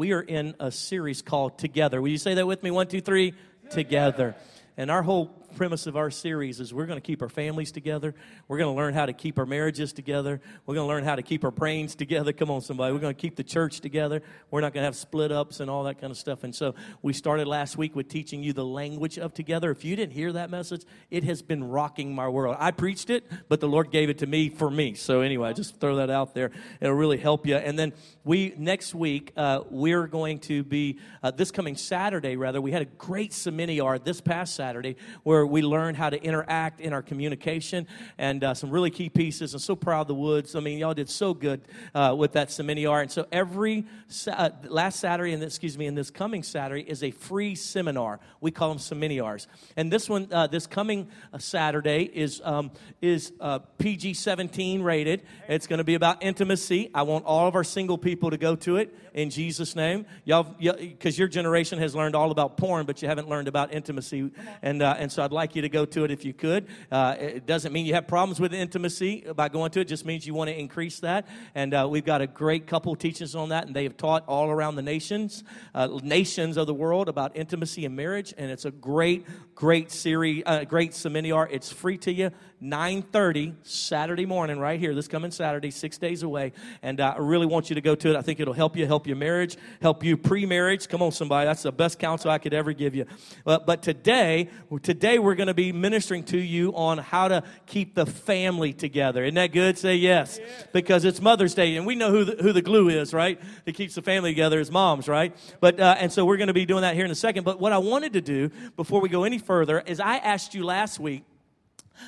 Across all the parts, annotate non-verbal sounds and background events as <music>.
We are in a series called Together. Will you say that with me? One, two, three. Together. And our whole premise of our series is we're going to keep our families together. We're going to learn how to keep our marriages together. We're going to learn how to keep our brains together. Come on, somebody. We're going to keep the church together. We're not going to have split ups and all that kind of stuff. And so we started last week with teaching you the language of together. If you didn't hear that message, it has been rocking my world. I preached it, but the Lord gave it to me for me. So anyway, I just throw that out there. It'll really help you. And then we next week uh, we're going to be uh, this coming Saturday. Rather, we had a great seminar this past Saturday where we learned how to interact in our communication and uh, some really key pieces. I'm so proud of the Woods. I mean, y'all did so good uh, with that seminar. And so every uh, last Saturday and excuse me, and this coming Saturday is a free seminar. We call them seminars. And this one, uh, this coming uh, Saturday is um, is uh, PG-17 rated. It's going to be about intimacy. I want all of our single people to go to it in Jesus' name. Y'all, because your generation has learned all about porn, but you haven't learned about intimacy. And and so I'd like you to go to it if you could. Uh, it doesn't mean you have problems with intimacy by going to it, it just means you want to increase that. And uh, we've got a great couple teachings on that, and they have taught all around the nations, uh, nations of the world about intimacy and marriage. And it's a great, great series, uh, great seminar. It's free to you. 9.30 saturday morning right here. This coming saturday six days away. And uh, i really want you to go to it. I think it'll help you help your marriage help you pre-marriage. Come on somebody. That's the best counsel i could ever give you. But, but today today we're going to be ministering to you on how to keep the family together. Isn't that good? Say yes. Because it's mother's day and we know who the, who the glue is right? That keeps the family together is moms right? But uh, and so we're going to be doing that here in a second. But what i wanted to do before we go any further is i asked you last week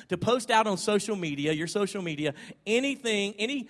to post out on social media, your social media, anything, any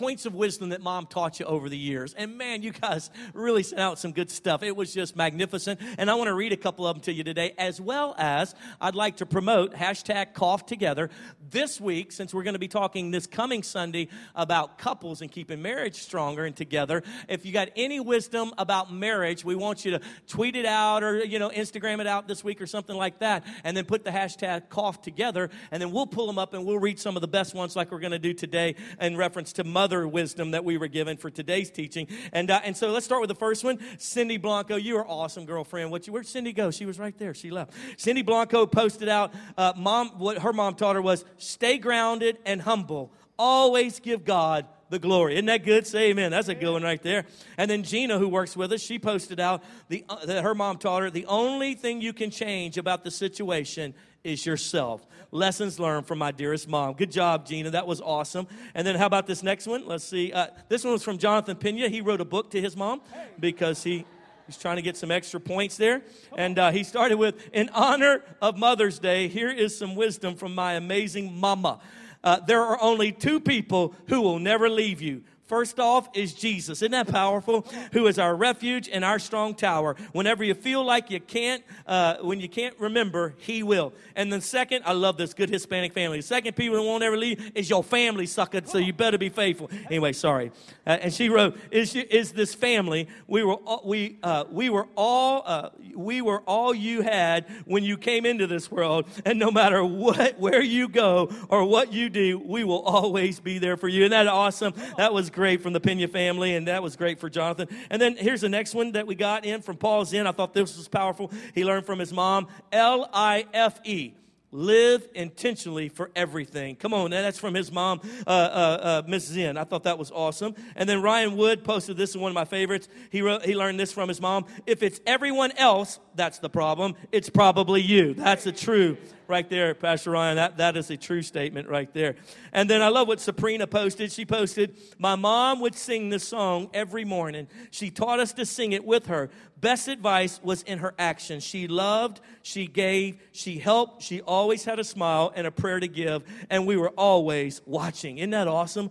points of wisdom that mom taught you over the years. And man, you guys really sent out some good stuff. It was just magnificent. And I want to read a couple of them to you today, as well as I'd like to promote hashtag cough together this week, since we're going to be talking this coming Sunday about couples and keeping marriage stronger and together. If you got any wisdom about marriage, we want you to tweet it out or, you know, Instagram it out this week or something like that. And then put the hashtag cough together. And then we'll pull them up and we'll read some of the best ones like we're going to do today in reference to mother wisdom that we were given for today's teaching. And, uh, and so let's start with the first one. Cindy Blanco, you are awesome, girlfriend. What you, where'd Cindy go? She was right there. She left. Cindy Blanco posted out, uh, mom, what her mom taught her was stay grounded and humble. Always give God the glory. Isn't that good? Say amen. That's a good one right there. And then Gina, who works with us, she posted out the, uh, that her mom taught her the only thing you can change about the situation is yourself. Lessons learned from my dearest mom. Good job, Gina. That was awesome. And then how about this next one? Let's see. Uh, this one was from Jonathan Pena. He wrote a book to his mom because he. He's trying to get some extra points there. And uh, he started with, In honor of Mother's Day, here is some wisdom from my amazing mama. Uh, there are only two people who will never leave you First off is Jesus. Isn't that powerful? Who is our refuge and our strong tower. Whenever you feel like you can't, uh, when you can't remember, He will. And then second, I love this good Hispanic family. Second people who won't ever leave is your family, sucker. So you better be faithful. Anyway, sorry. Uh, and she wrote, "Is is this family? We were all, we uh, we were all uh, we were all you had when you came into this world. And no matter what, where you go or what you do, we will always be there for you. Isn't that awesome? That was great great from the Pena family, and that was great for Jonathan. And then here's the next one that we got in from Paul's Zen. I thought this was powerful. He learned from his mom L I F E. Live intentionally for everything. Come on, that's from his mom, uh, uh, uh, Miss Zen. I thought that was awesome. And then Ryan Wood posted this is one of my favorites. He wrote, he learned this from his mom. If it's everyone else, that's the problem. It's probably you. That's the true right there, Pastor Ryan. That, that is a true statement right there. And then I love what Sabrina posted. She posted, My mom would sing this song every morning. She taught us to sing it with her. Best advice was in her actions. She loved, she gave, she helped, she always had a smile and a prayer to give, and we were always watching. Isn't that awesome?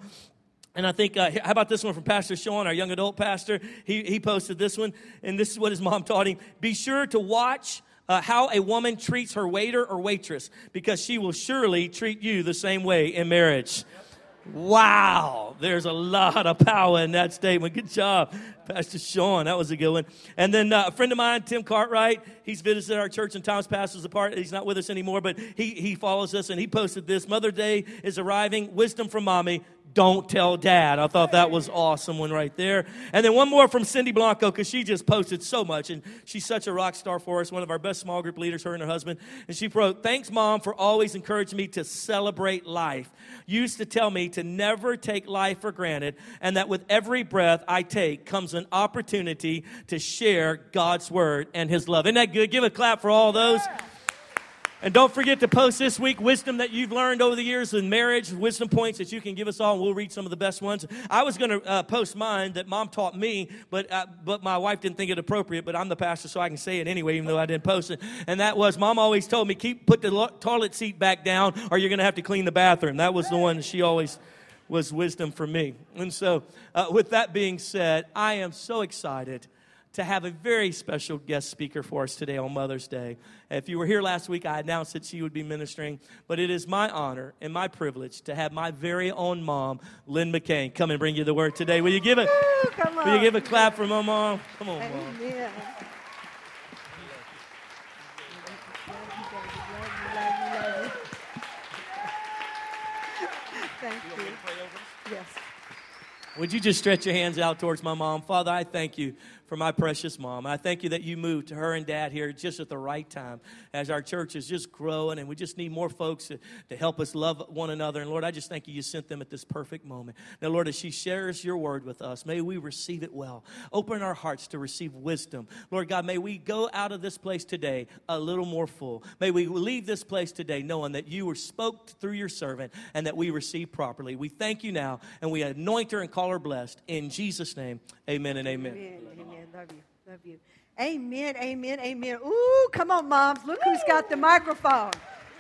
And I think, uh, how about this one from Pastor Sean, our young adult pastor? He, he posted this one, and this is what his mom taught him. Be sure to watch uh, how a woman treats her waiter or waitress because she will surely treat you the same way in marriage. Wow, there's a lot of power in that statement. Good job, Pastor Sean. That was a good one. And then uh, a friend of mine, Tim Cartwright, he's visited our church and times passes apart. He's not with us anymore, but he, he follows us and he posted this Mother Day is arriving. Wisdom from mommy don't tell dad. I thought that was awesome one right there. And then one more from Cindy Blanco because she just posted so much and she's such a rock star for us, one of our best small group leaders, her and her husband. And she wrote, Thanks, mom, for always encouraging me to celebrate life. You used to tell me to never take life for granted and that with every breath I take comes an opportunity to share God's word and his love. Isn't that good? Give a clap for all those. And don't forget to post this week wisdom that you've learned over the years in marriage, wisdom points that you can give us all, and we'll read some of the best ones. I was going to uh, post mine that mom taught me, but, uh, but my wife didn't think it appropriate, but I'm the pastor, so I can say it anyway, even though I didn't post it. And that was, mom always told me, keep, put the lo- toilet seat back down, or you're going to have to clean the bathroom. That was the one she always was wisdom for me. And so, uh, with that being said, I am so excited to have a very special guest speaker for us today on Mother's Day. If you were here last week, I announced that she would be ministering, but it is my honor and my privilege to have my very own mom, Lynn McCain, come and bring you the word today. Will you give it? Will you give a clap for my mom? Come on, mom. Amen. <laughs> Thank you. Yes. Would you just stretch your hands out towards my mom? Father, I thank you for my precious mom. I thank you that you moved to her and dad here just at the right time as our church is just growing and we just need more folks to, to help us love one another. And Lord, I just thank you you sent them at this perfect moment. Now, Lord, as she shares your word with us, may we receive it well. Open our hearts to receive wisdom. Lord God, may we go out of this place today a little more full. May we leave this place today knowing that you were spoke through your servant and that we receive properly. We thank you now and we anoint her and call her blessed. In Jesus' name, amen and amen. amen, amen. Love you. Love you. Amen. Amen. Amen. Ooh, come on, moms. Look who's got the microphone.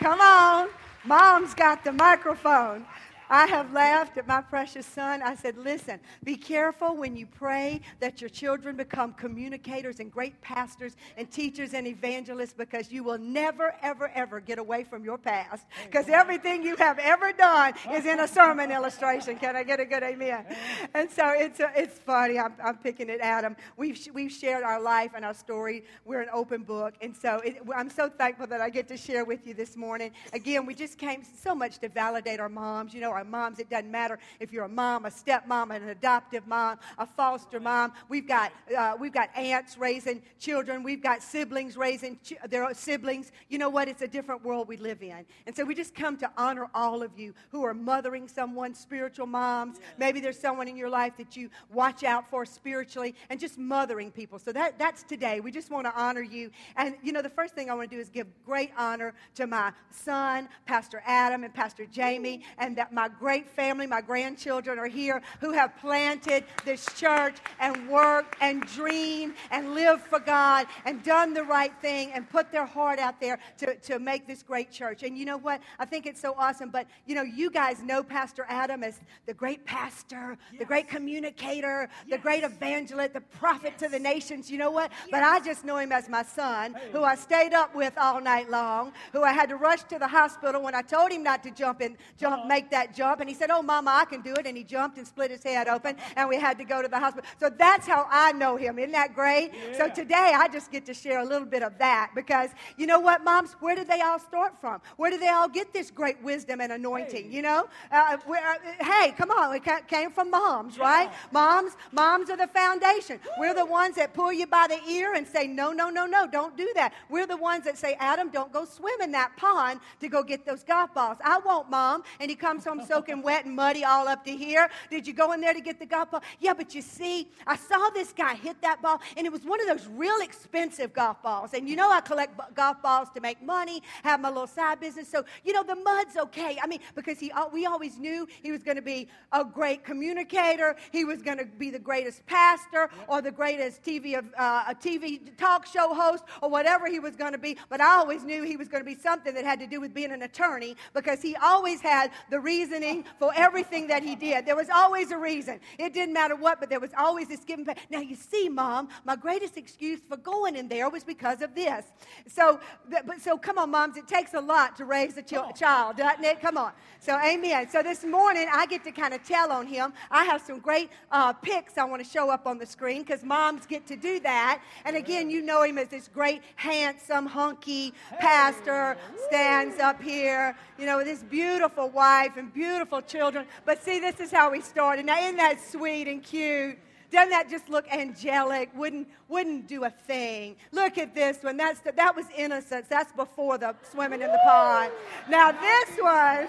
Come on. Mom's got the microphone. I have laughed at my precious son. I said, Listen, be careful when you pray that your children become communicators and great pastors and teachers and evangelists because you will never, ever, ever get away from your past. Because everything you have ever done is in a sermon illustration. Can I get a good amen? And so it's, a, it's funny. I'm, I'm picking it at him. We've, we've shared our life and our story. We're an open book. And so it, I'm so thankful that I get to share with you this morning. Again, we just came so much to validate our moms. You know, our moms. It doesn't matter if you're a mom, a stepmom, an adoptive mom, a foster mom. We've got, uh, we've got aunts raising children. We've got siblings raising ch- their siblings. You know what? It's a different world we live in. And so we just come to honor all of you who are mothering someone, spiritual moms. Yeah. Maybe there's someone in your life that you watch out for spiritually and just mothering people. So that, that's today. We just want to honor you. And, you know, the first thing I want to do is give great honor to my son, Pastor Adam, and Pastor Jamie, and that my great family, my grandchildren are here who have planted this church and worked and dreamed and lived for God and done the right thing and put their heart out there to, to make this great church. And you know what? I think it's so awesome. But, you know, you guys know Pastor Adam as the great pastor, yes. the great communicator, yes. the great evangelist, the prophet yes. to the nations. You know what? But I just know him as my son, hey. who I stayed up with all night long, who I had to rush to the hospital when I told him not to jump in, jump, uh-huh. make that jump. And he said, Oh, Mama, I can do it. And he jumped and split his head open, and we had to go to the hospital. So that's how I know him. Isn't that great? Yeah. So today I just get to share a little bit of that because you know what, moms? Where did they all start from? Where did they all get this great wisdom and anointing? Hey. You know? Uh, uh, hey, come on. It came from moms, yeah. right? Moms, moms are the foundation. Woo. We're the ones that pull you by the ear and say, no, no, no, no, don't do that. We're the ones that say, Adam, don't go swim in that pond to go get those golf balls. I won't, mom. And he comes home soaking wet and muddy all up to here. Did you go in there to get the golf ball? Yeah, but you see, I saw this guy hit that ball, and it was one of those real expensive golf balls. And you know, I collect b- golf balls to make money, have my little side business. So, you know, the mud's okay. I mean, because he, we always knew he was going to be a great communicator, he was going to be the greatest pastor or the greatest TV, uh, a TV talk show host or whatever he was going to be. But I always knew he was going to be something that had to do with being an attorney because he always had the reasoning for everything that he did. There was always a reason. It didn't matter what, but there was always this giving back. Now, you see, Mom, my greatest excuse for going in there was because of this. So, but, so come on, moms, it takes a lot to raise a ch- child, doesn't it? Come on. So, amen. So this morning, I get to kind of tell on him. I have some great uh, pics I want to show up on the screen because moms get to do that. And again, you know him as this great, handsome, hunky pastor, stands up here, you know, with his beautiful wife and beautiful children. But see, this is how we started. Now, isn't that sweet and cute? Doesn't that just look angelic? Wouldn't, wouldn't do a thing. Look at this one. That's the, that was innocence. That's before the swimming in the pond. Now, this one,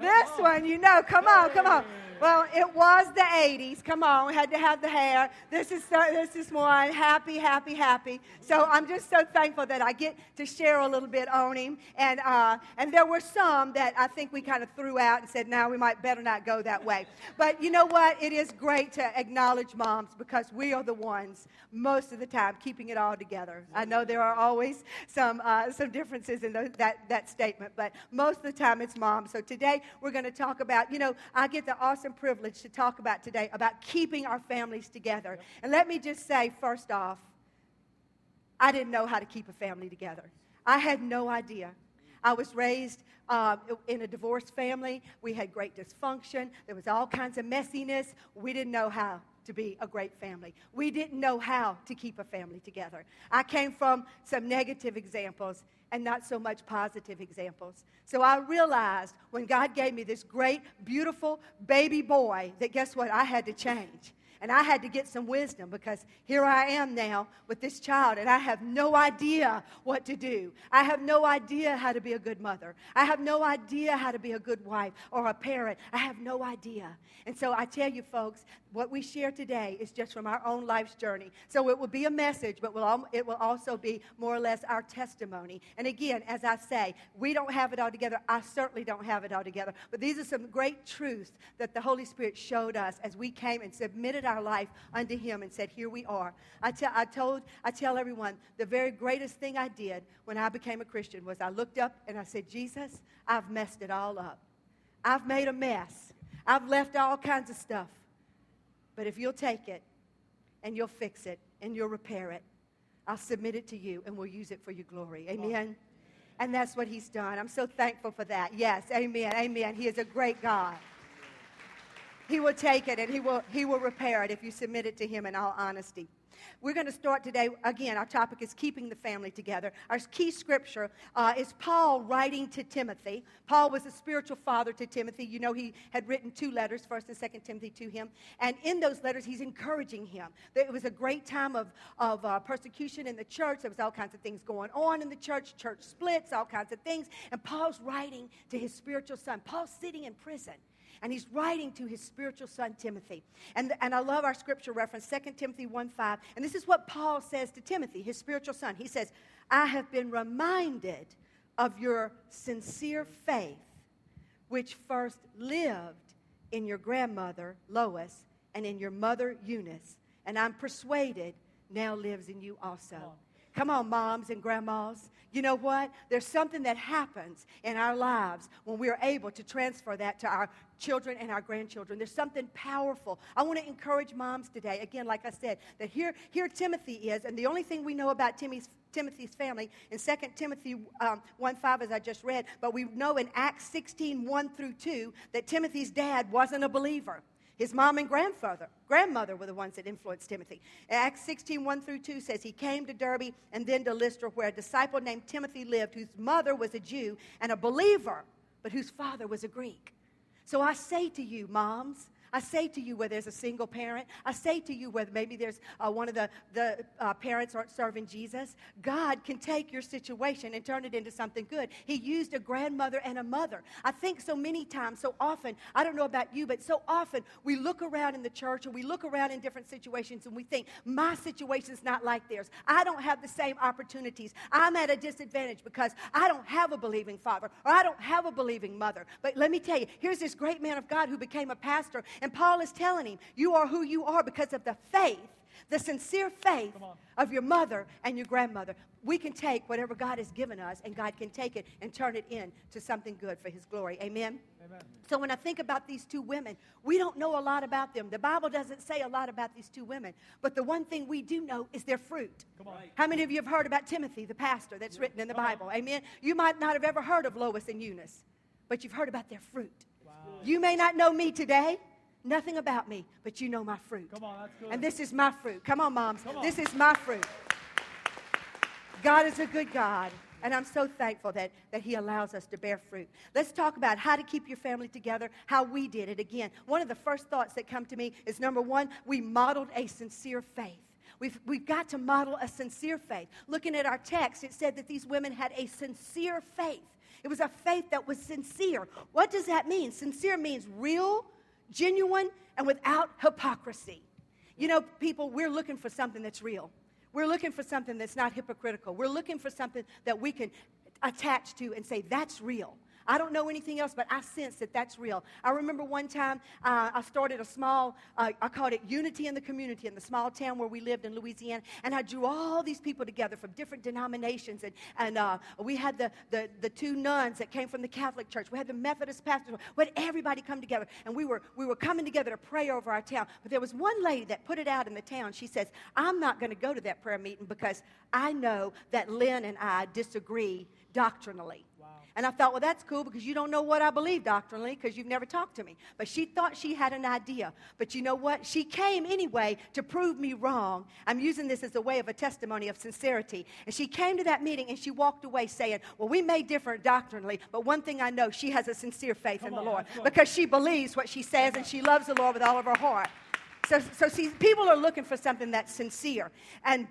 this one, you know, come on, come on. Well, it was the 80s. Come on, we had to have the hair. This is so, this is one happy, happy, happy. So I'm just so thankful that I get to share a little bit on him. And uh, and there were some that I think we kind of threw out and said, "Now we might better not go that way." But you know what? It is great to acknowledge moms because we are the ones most of the time keeping it all together. I know there are always some uh, some differences in those, that that statement, but most of the time it's moms. So today we're going to talk about. You know, I get the awesome privilege to talk about today about keeping our families together. And let me just say, first off, I didn't know how to keep a family together. I had no idea. I was raised uh, in a divorced family. We had great dysfunction. There was all kinds of messiness. We didn't know how to be a great family. We didn't know how to keep a family together. I came from some negative examples and not so much positive examples. So I realized when God gave me this great, beautiful baby boy that guess what? I had to change. And I had to get some wisdom because here I am now with this child, and I have no idea what to do. I have no idea how to be a good mother. I have no idea how to be a good wife or a parent. I have no idea. And so I tell you, folks, what we share today is just from our own life's journey. So it will be a message, but it will also be more or less our testimony. And again, as I say, we don't have it all together. I certainly don't have it all together. But these are some great truths that the Holy Spirit showed us as we came and submitted our life unto Him and said, Here we are. I, te- I, told, I tell everyone the very greatest thing I did when I became a Christian was I looked up and I said, Jesus, I've messed it all up. I've made a mess. I've left all kinds of stuff. But if you'll take it and you'll fix it and you'll repair it, I'll submit it to you and we'll use it for your glory. Amen. And that's what he's done. I'm so thankful for that. Yes, amen, amen. He is a great God. He will take it and he will, he will repair it if you submit it to him in all honesty. We're going to start today. Again, our topic is keeping the family together. Our key scripture uh, is Paul writing to Timothy. Paul was a spiritual father to Timothy. You know, he had written two letters, 1st and 2nd Timothy, to him. And in those letters, he's encouraging him. It was a great time of, of uh, persecution in the church. There was all kinds of things going on in the church, church splits, all kinds of things. And Paul's writing to his spiritual son. Paul's sitting in prison and he's writing to his spiritual son Timothy. And, and I love our scripture reference, 2 Timothy 1 5. And this is what Paul says to Timothy, his spiritual son. He says, I have been reminded of your sincere faith, which first lived in your grandmother, Lois, and in your mother, Eunice. And I'm persuaded now lives in you also. Come on, moms and grandmas. You know what? There's something that happens in our lives when we are able to transfer that to our children and our grandchildren. There's something powerful. I want to encourage moms today, again, like I said, that here, here Timothy is, and the only thing we know about Timmy's, Timothy's family in 2 Timothy um, 1 5, as I just read, but we know in Acts 16 1 through 2 that Timothy's dad wasn't a believer. His mom and grandfather, grandmother were the ones that influenced Timothy. Acts 16, 1 through 2 says, He came to Derbe and then to Lystra, where a disciple named Timothy lived, whose mother was a Jew and a believer, but whose father was a Greek. So I say to you, moms, I say to you where there's a single parent, I say to you where maybe there's uh, one of the, the uh, parents aren't serving Jesus, God can take your situation and turn it into something good. He used a grandmother and a mother. I think so many times, so often, I don't know about you, but so often we look around in the church or we look around in different situations and we think, my situation's not like theirs. I don't have the same opportunities. I'm at a disadvantage because I don't have a believing father or I don't have a believing mother. But let me tell you, here's this great man of God who became a pastor and Paul is telling him, You are who you are because of the faith, the sincere faith of your mother and your grandmother. We can take whatever God has given us, and God can take it and turn it into something good for His glory. Amen? Amen? So when I think about these two women, we don't know a lot about them. The Bible doesn't say a lot about these two women, but the one thing we do know is their fruit. How many of you have heard about Timothy, the pastor, that's written in the Come Bible? On. Amen? You might not have ever heard of Lois and Eunice, but you've heard about their fruit. Wow. You may not know me today nothing about me, but you know my fruit. Come on, that's good. And this is my fruit. Come on, moms. Come on. This is my fruit. God is a good God. And I'm so thankful that, that He allows us to bear fruit. Let's talk about how to keep your family together, how we did it. Again, one of the first thoughts that come to me is number one, we modeled a sincere faith. We've, we've got to model a sincere faith. Looking at our text, it said that these women had a sincere faith. It was a faith that was sincere. What does that mean? Sincere means real, genuine, and without hypocrisy. You know, people, we're looking for something that's real. We're looking for something that's not hypocritical. We're looking for something that we can attach to and say, that's real. I don't know anything else, but I sense that that's real. I remember one time uh, I started a small, uh, I called it Unity in the Community in the small town where we lived in Louisiana, and I drew all these people together from different denominations, and, and uh, we had the, the, the two nuns that came from the Catholic Church, we had the Methodist pastors, we had everybody come together, and we were, we were coming together to pray over our town. But there was one lady that put it out in the town. She says, I'm not going to go to that prayer meeting because I know that Lynn and I disagree doctrinally. And I thought, well, that's cool because you don't know what I believe doctrinally because you've never talked to me. But she thought she had an idea. But you know what? She came anyway to prove me wrong. I'm using this as a way of a testimony of sincerity. And she came to that meeting and she walked away saying, well, we may differ doctrinally, but one thing I know, she has a sincere faith Come in on, the Lord because she believes what she says and she loves the Lord with all of her heart. So, so see, people are looking for something that's sincere. And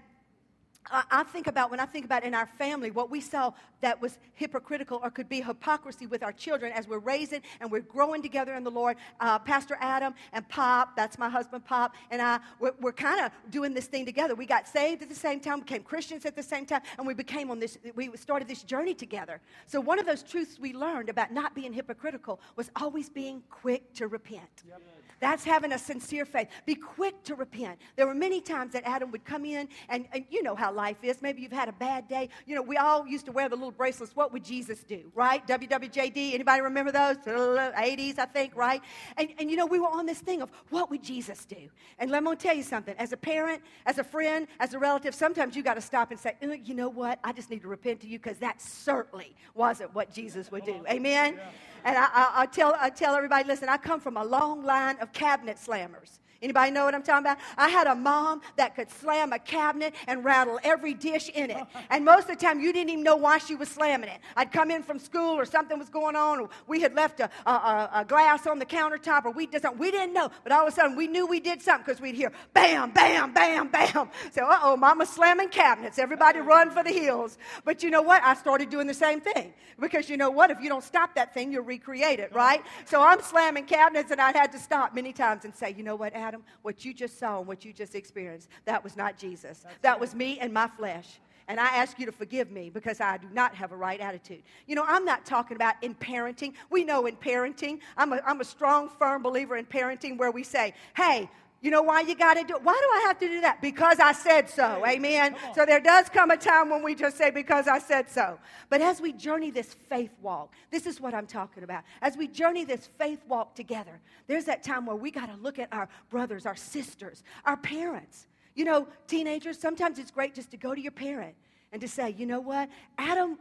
I think about when I think about in our family what we saw that was hypocritical or could be hypocrisy with our children as we're raising and we're growing together in the Lord. Uh, Pastor Adam and Pop, that's my husband Pop, and I, we're, we're kind of doing this thing together. We got saved at the same time, became Christians at the same time, and we became on this, we started this journey together. So one of those truths we learned about not being hypocritical was always being quick to repent. Yep. That's having a sincere faith. Be quick to repent. There were many times that Adam would come in, and, and you know how life is. Maybe you've had a bad day. You know, we all used to wear the little bracelets. What would Jesus do, right? WWJD. Anybody remember those? 80s, I think, right? And, and you know, we were on this thing of what would Jesus do? And let me tell you something. As a parent, as a friend, as a relative, sometimes you got to stop and say, uh, you know what? I just need to repent to you because that certainly wasn't what Jesus would do. Amen? Yeah. And I, I, I, tell, I tell everybody, listen, I come from a long line of cabinet slammers. Anybody know what I'm talking about? I had a mom that could slam a cabinet and rattle every dish in it. <laughs> And most of the time, you didn't even know why she was slamming it. I'd come in from school or something was going on, or we had left a, a, a glass on the countertop, or we did something. We didn't know, but all of a sudden, we knew we did something because we'd hear bam, bam, bam, bam. So, uh oh, mama's slamming cabinets. Everybody run for the hills. But you know what? I started doing the same thing because you know what? If you don't stop that thing, you'll recreate it, right? So I'm slamming cabinets, and I had to stop many times and say, you know what, Adam? Adam, what you just saw and what you just experienced, that was not Jesus. That's that right. was me and my flesh. And I ask you to forgive me because I do not have a right attitude. You know, I'm not talking about in parenting. We know in parenting, I'm a, I'm a strong, firm believer in parenting where we say, hey, you know why you got to do it? Why do I have to do that? Because I said so. Amen. So there does come a time when we just say, because I said so. But as we journey this faith walk, this is what I'm talking about. As we journey this faith walk together, there's that time where we got to look at our brothers, our sisters, our parents. You know, teenagers, sometimes it's great just to go to your parent and to say, you know what? Adam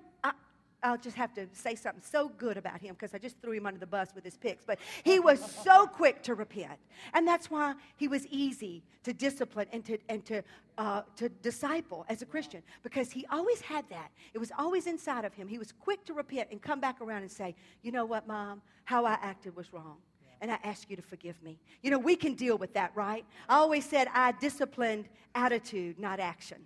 I'll just have to say something so good about him because I just threw him under the bus with his picks. But he was so quick to repent. And that's why he was easy to discipline and to, and to, uh, to disciple as a Christian because he always had that. It was always inside of him. He was quick to repent and come back around and say, You know what, Mom? How I acted was wrong. And I ask you to forgive me. You know, we can deal with that, right? I always said I disciplined attitude, not action.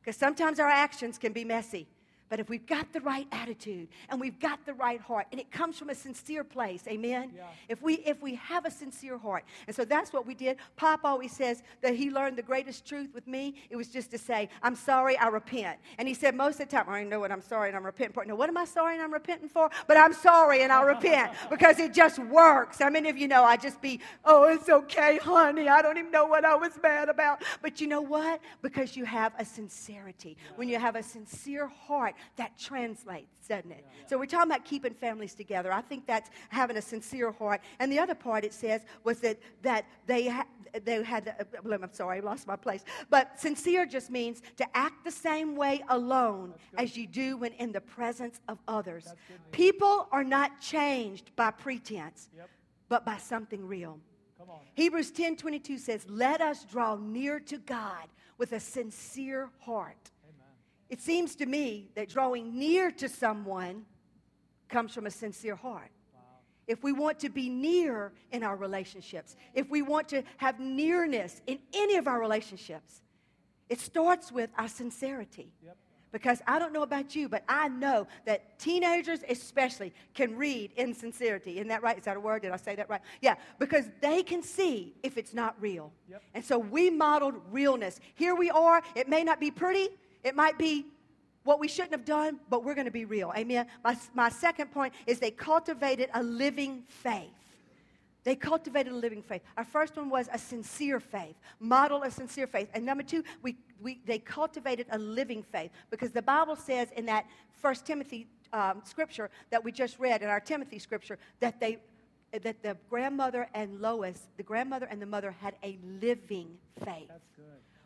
Because wow. sometimes our actions can be messy. But if we've got the right attitude and we've got the right heart, and it comes from a sincere place, amen? Yeah. If, we, if we have a sincere heart. And so that's what we did. Pop always says that he learned the greatest truth with me. It was just to say, I'm sorry, I repent. And he said most of the time, I know what I'm sorry and I'm repenting for. No, what am I sorry and I'm repenting for? But I'm sorry and I'll repent <laughs> because it just works. How many of you know I just be, oh, it's okay, honey. I don't even know what I was mad about. But you know what? Because you have a sincerity. When you have a sincere heart, that translates, doesn't it? Yeah. So we're talking about keeping families together. I think that's having a sincere heart. And the other part it says was that, that they, ha- they had, uh, I'm sorry, I lost my place. But sincere just means to act the same way alone as you do when in the presence of others. People are not changed by pretense, yep. but by something real. Hebrews 10 22 says, Let us draw near to God with a sincere heart it seems to me that drawing near to someone comes from a sincere heart. If we want to be near in our relationships, if we want to have nearness in any of our relationships, it starts with our sincerity. Yep. Because I don't know about you, but I know that teenagers, especially, can read insincerity. Isn't that right? Is that a word? Did I say that right? Yeah, because they can see if it's not real. Yep. And so we modeled realness. Here we are. It may not be pretty, it might be what we shouldn't have done, but we're going to be real. Amen. My, my second point is they cultivated a living faith. They cultivated a living faith. Our first one was a sincere faith, model a sincere faith. And number two, we, we, they cultivated a living faith because the Bible says in that First Timothy um, scripture that we just read, in our Timothy scripture, that they that the grandmother and Lois, the grandmother and the mother had a living faith. That's good.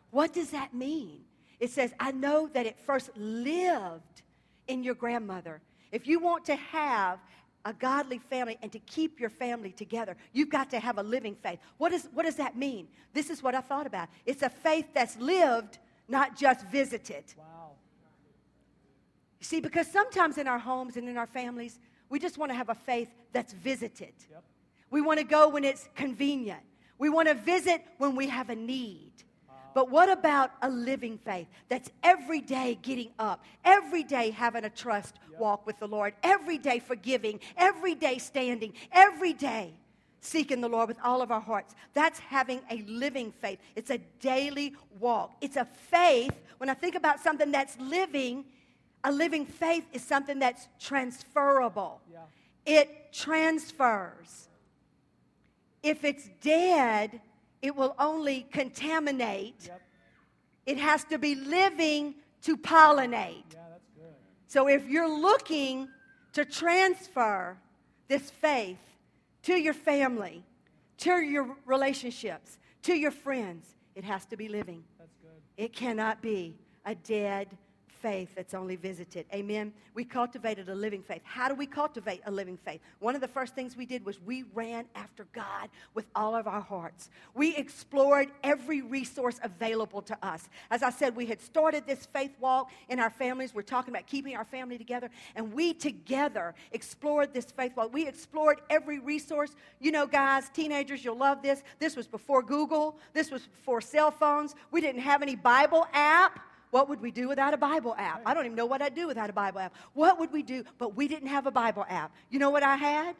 What does that mean? It says, I know that it first lived in your grandmother. If you want to have a godly family and to keep your family together, you've got to have a living faith. What, is, what does that mean? This is what I thought about. It's a faith that's lived, not just visited. Wow. You see, because sometimes in our homes and in our families, we just want to have a faith that's visited. Yep. We want to go when it's convenient. We want to visit when we have a need. But what about a living faith that's every day getting up, every day having a trust walk with the Lord, every day forgiving, every day standing, every day seeking the Lord with all of our hearts? That's having a living faith. It's a daily walk. It's a faith. When I think about something that's living, a living faith is something that's transferable. Yeah. It transfers. If it's dead, it will only contaminate. Yep. It has to be living to pollinate. Yeah, so if you're looking to transfer this faith to your family, to your relationships, to your friends, it has to be living. It cannot be a dead faith that's only visited. Amen. We cultivated a living faith. How do we cultivate a living faith? One of the first things we did was we ran after God with all of our hearts. We explored every resource available to us. As I said, we had started this faith walk in our families. We're talking about keeping our family together. And we together explored this faith walk. We explored every resource. You know, guys, teenagers, you'll love this. This was before Google, this was before cell phones. We didn't have any Bible app. What would we do without a Bible app? I don't even know what I'd do without a Bible app. What would we do? But we didn't have a Bible app. You know what I had?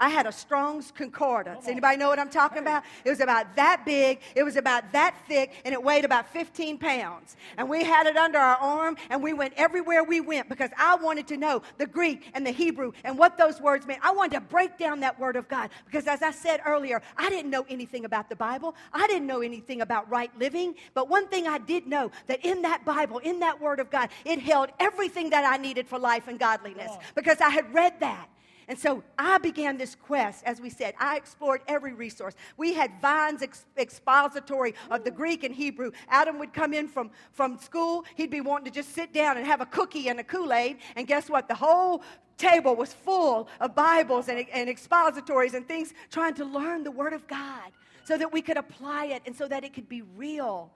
I had a Strong's Concordance. Anybody know what I'm talking about? It was about that big, it was about that thick, and it weighed about 15 pounds. And we had it under our arm, and we went everywhere we went because I wanted to know the Greek and the Hebrew and what those words meant. I wanted to break down that Word of God because, as I said earlier, I didn't know anything about the Bible. I didn't know anything about right living. But one thing I did know that in that Bible, in that Word of God, it held everything that I needed for life and godliness because I had read that. And so I began this quest, as we said. I explored every resource. We had Vine's ex- expository of the Greek and Hebrew. Adam would come in from, from school, he'd be wanting to just sit down and have a cookie and a Kool Aid. And guess what? The whole table was full of Bibles and, and expositories and things trying to learn the Word of God so that we could apply it and so that it could be real.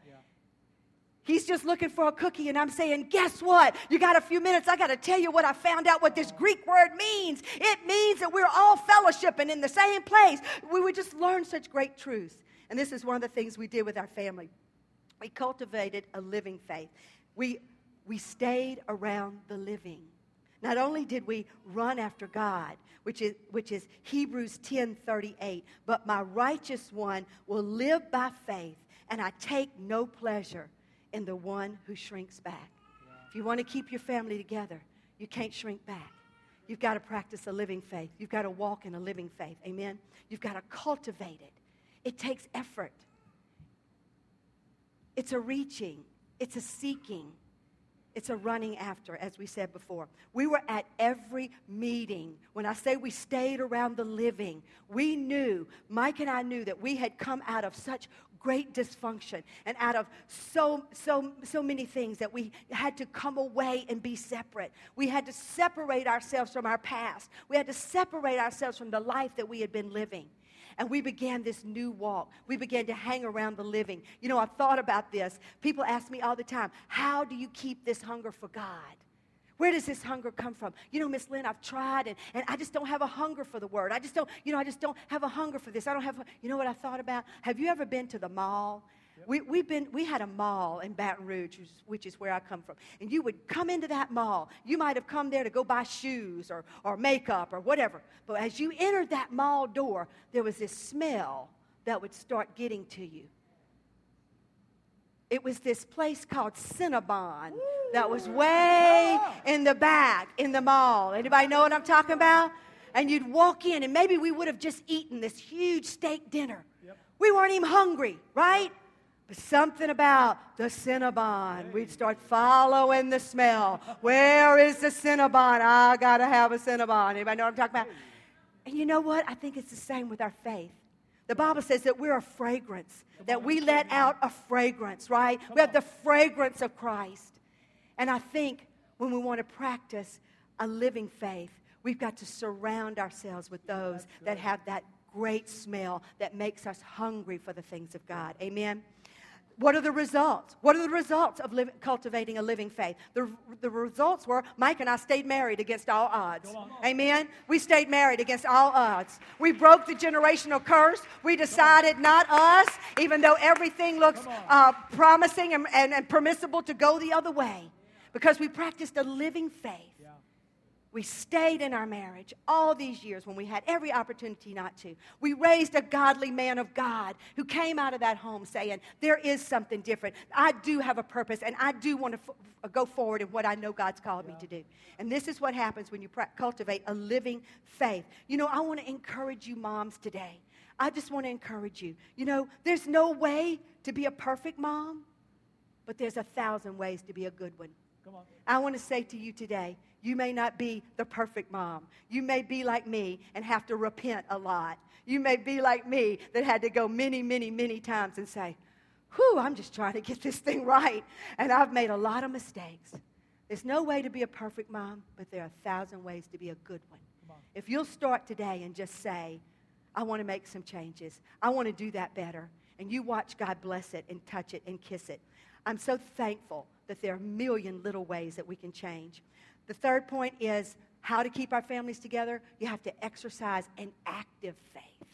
He's just looking for a cookie, and I'm saying, Guess what? You got a few minutes. I got to tell you what I found out what this Greek word means. It means that we're all fellowshipping in the same place. We would just learn such great truths. And this is one of the things we did with our family. We cultivated a living faith. We, we stayed around the living. Not only did we run after God, which is, which is Hebrews 10 38, but my righteous one will live by faith, and I take no pleasure in the one who shrinks back. If you want to keep your family together, you can't shrink back. You've got to practice a living faith. You've got to walk in a living faith. Amen? You've got to cultivate it. It takes effort. It's a reaching, it's a seeking, it's a running after, as we said before. We were at every meeting. When I say we stayed around the living, we knew, Mike and I knew that we had come out of such great dysfunction and out of so, so, so many things that we had to come away and be separate. We had to separate ourselves from our past. We had to separate ourselves from the life that we had been living. And we began this new walk. We began to hang around the living. You know, I've thought about this. People ask me all the time, how do you keep this hunger for God? Where does this hunger come from? You know, Miss Lynn, I've tried and, and I just don't have a hunger for the word. I just don't, you know, I just don't have a hunger for this. I don't have, you know what I thought about? Have you ever been to the mall? We, we've been, we had a mall in Baton Rouge, which is, which is where I come from. And you would come into that mall. You might have come there to go buy shoes or, or makeup or whatever. But as you entered that mall door, there was this smell that would start getting to you. It was this place called Cinnabon that was way ah. in the back in the mall. Anybody know what I'm talking about? And you'd walk in, and maybe we would have just eaten this huge steak dinner. Yep. We weren't even hungry, right? Something about the Cinnabon. We'd start following the smell. Where is the Cinnabon? I gotta have a Cinnabon. Anybody know what I'm talking about? And you know what? I think it's the same with our faith. The Bible says that we're a fragrance, that we let out a fragrance, right? We have the fragrance of Christ. And I think when we want to practice a living faith, we've got to surround ourselves with those that have that great smell that makes us hungry for the things of God. Amen. What are the results? What are the results of living, cultivating a living faith? The, the results were Mike and I stayed married against all odds. Amen? We stayed married against all odds. We broke the generational curse. We decided not us, even though everything looks uh, promising and, and, and permissible to go the other way, because we practiced a living faith. We stayed in our marriage all these years when we had every opportunity not to. We raised a godly man of God who came out of that home saying, There is something different. I do have a purpose, and I do want to f- go forward in what I know God's called yeah. me to do. And this is what happens when you pr- cultivate a living faith. You know, I want to encourage you, moms, today. I just want to encourage you. You know, there's no way to be a perfect mom, but there's a thousand ways to be a good one. I want to say to you today, you may not be the perfect mom. You may be like me and have to repent a lot. You may be like me that had to go many, many, many times and say, Whew, I'm just trying to get this thing right. And I've made a lot of mistakes. There's no way to be a perfect mom, but there are a thousand ways to be a good one. If you'll start today and just say, I want to make some changes, I want to do that better, and you watch God bless it and touch it and kiss it. I'm so thankful that there are a million little ways that we can change. The third point is how to keep our families together. You have to exercise an active faith.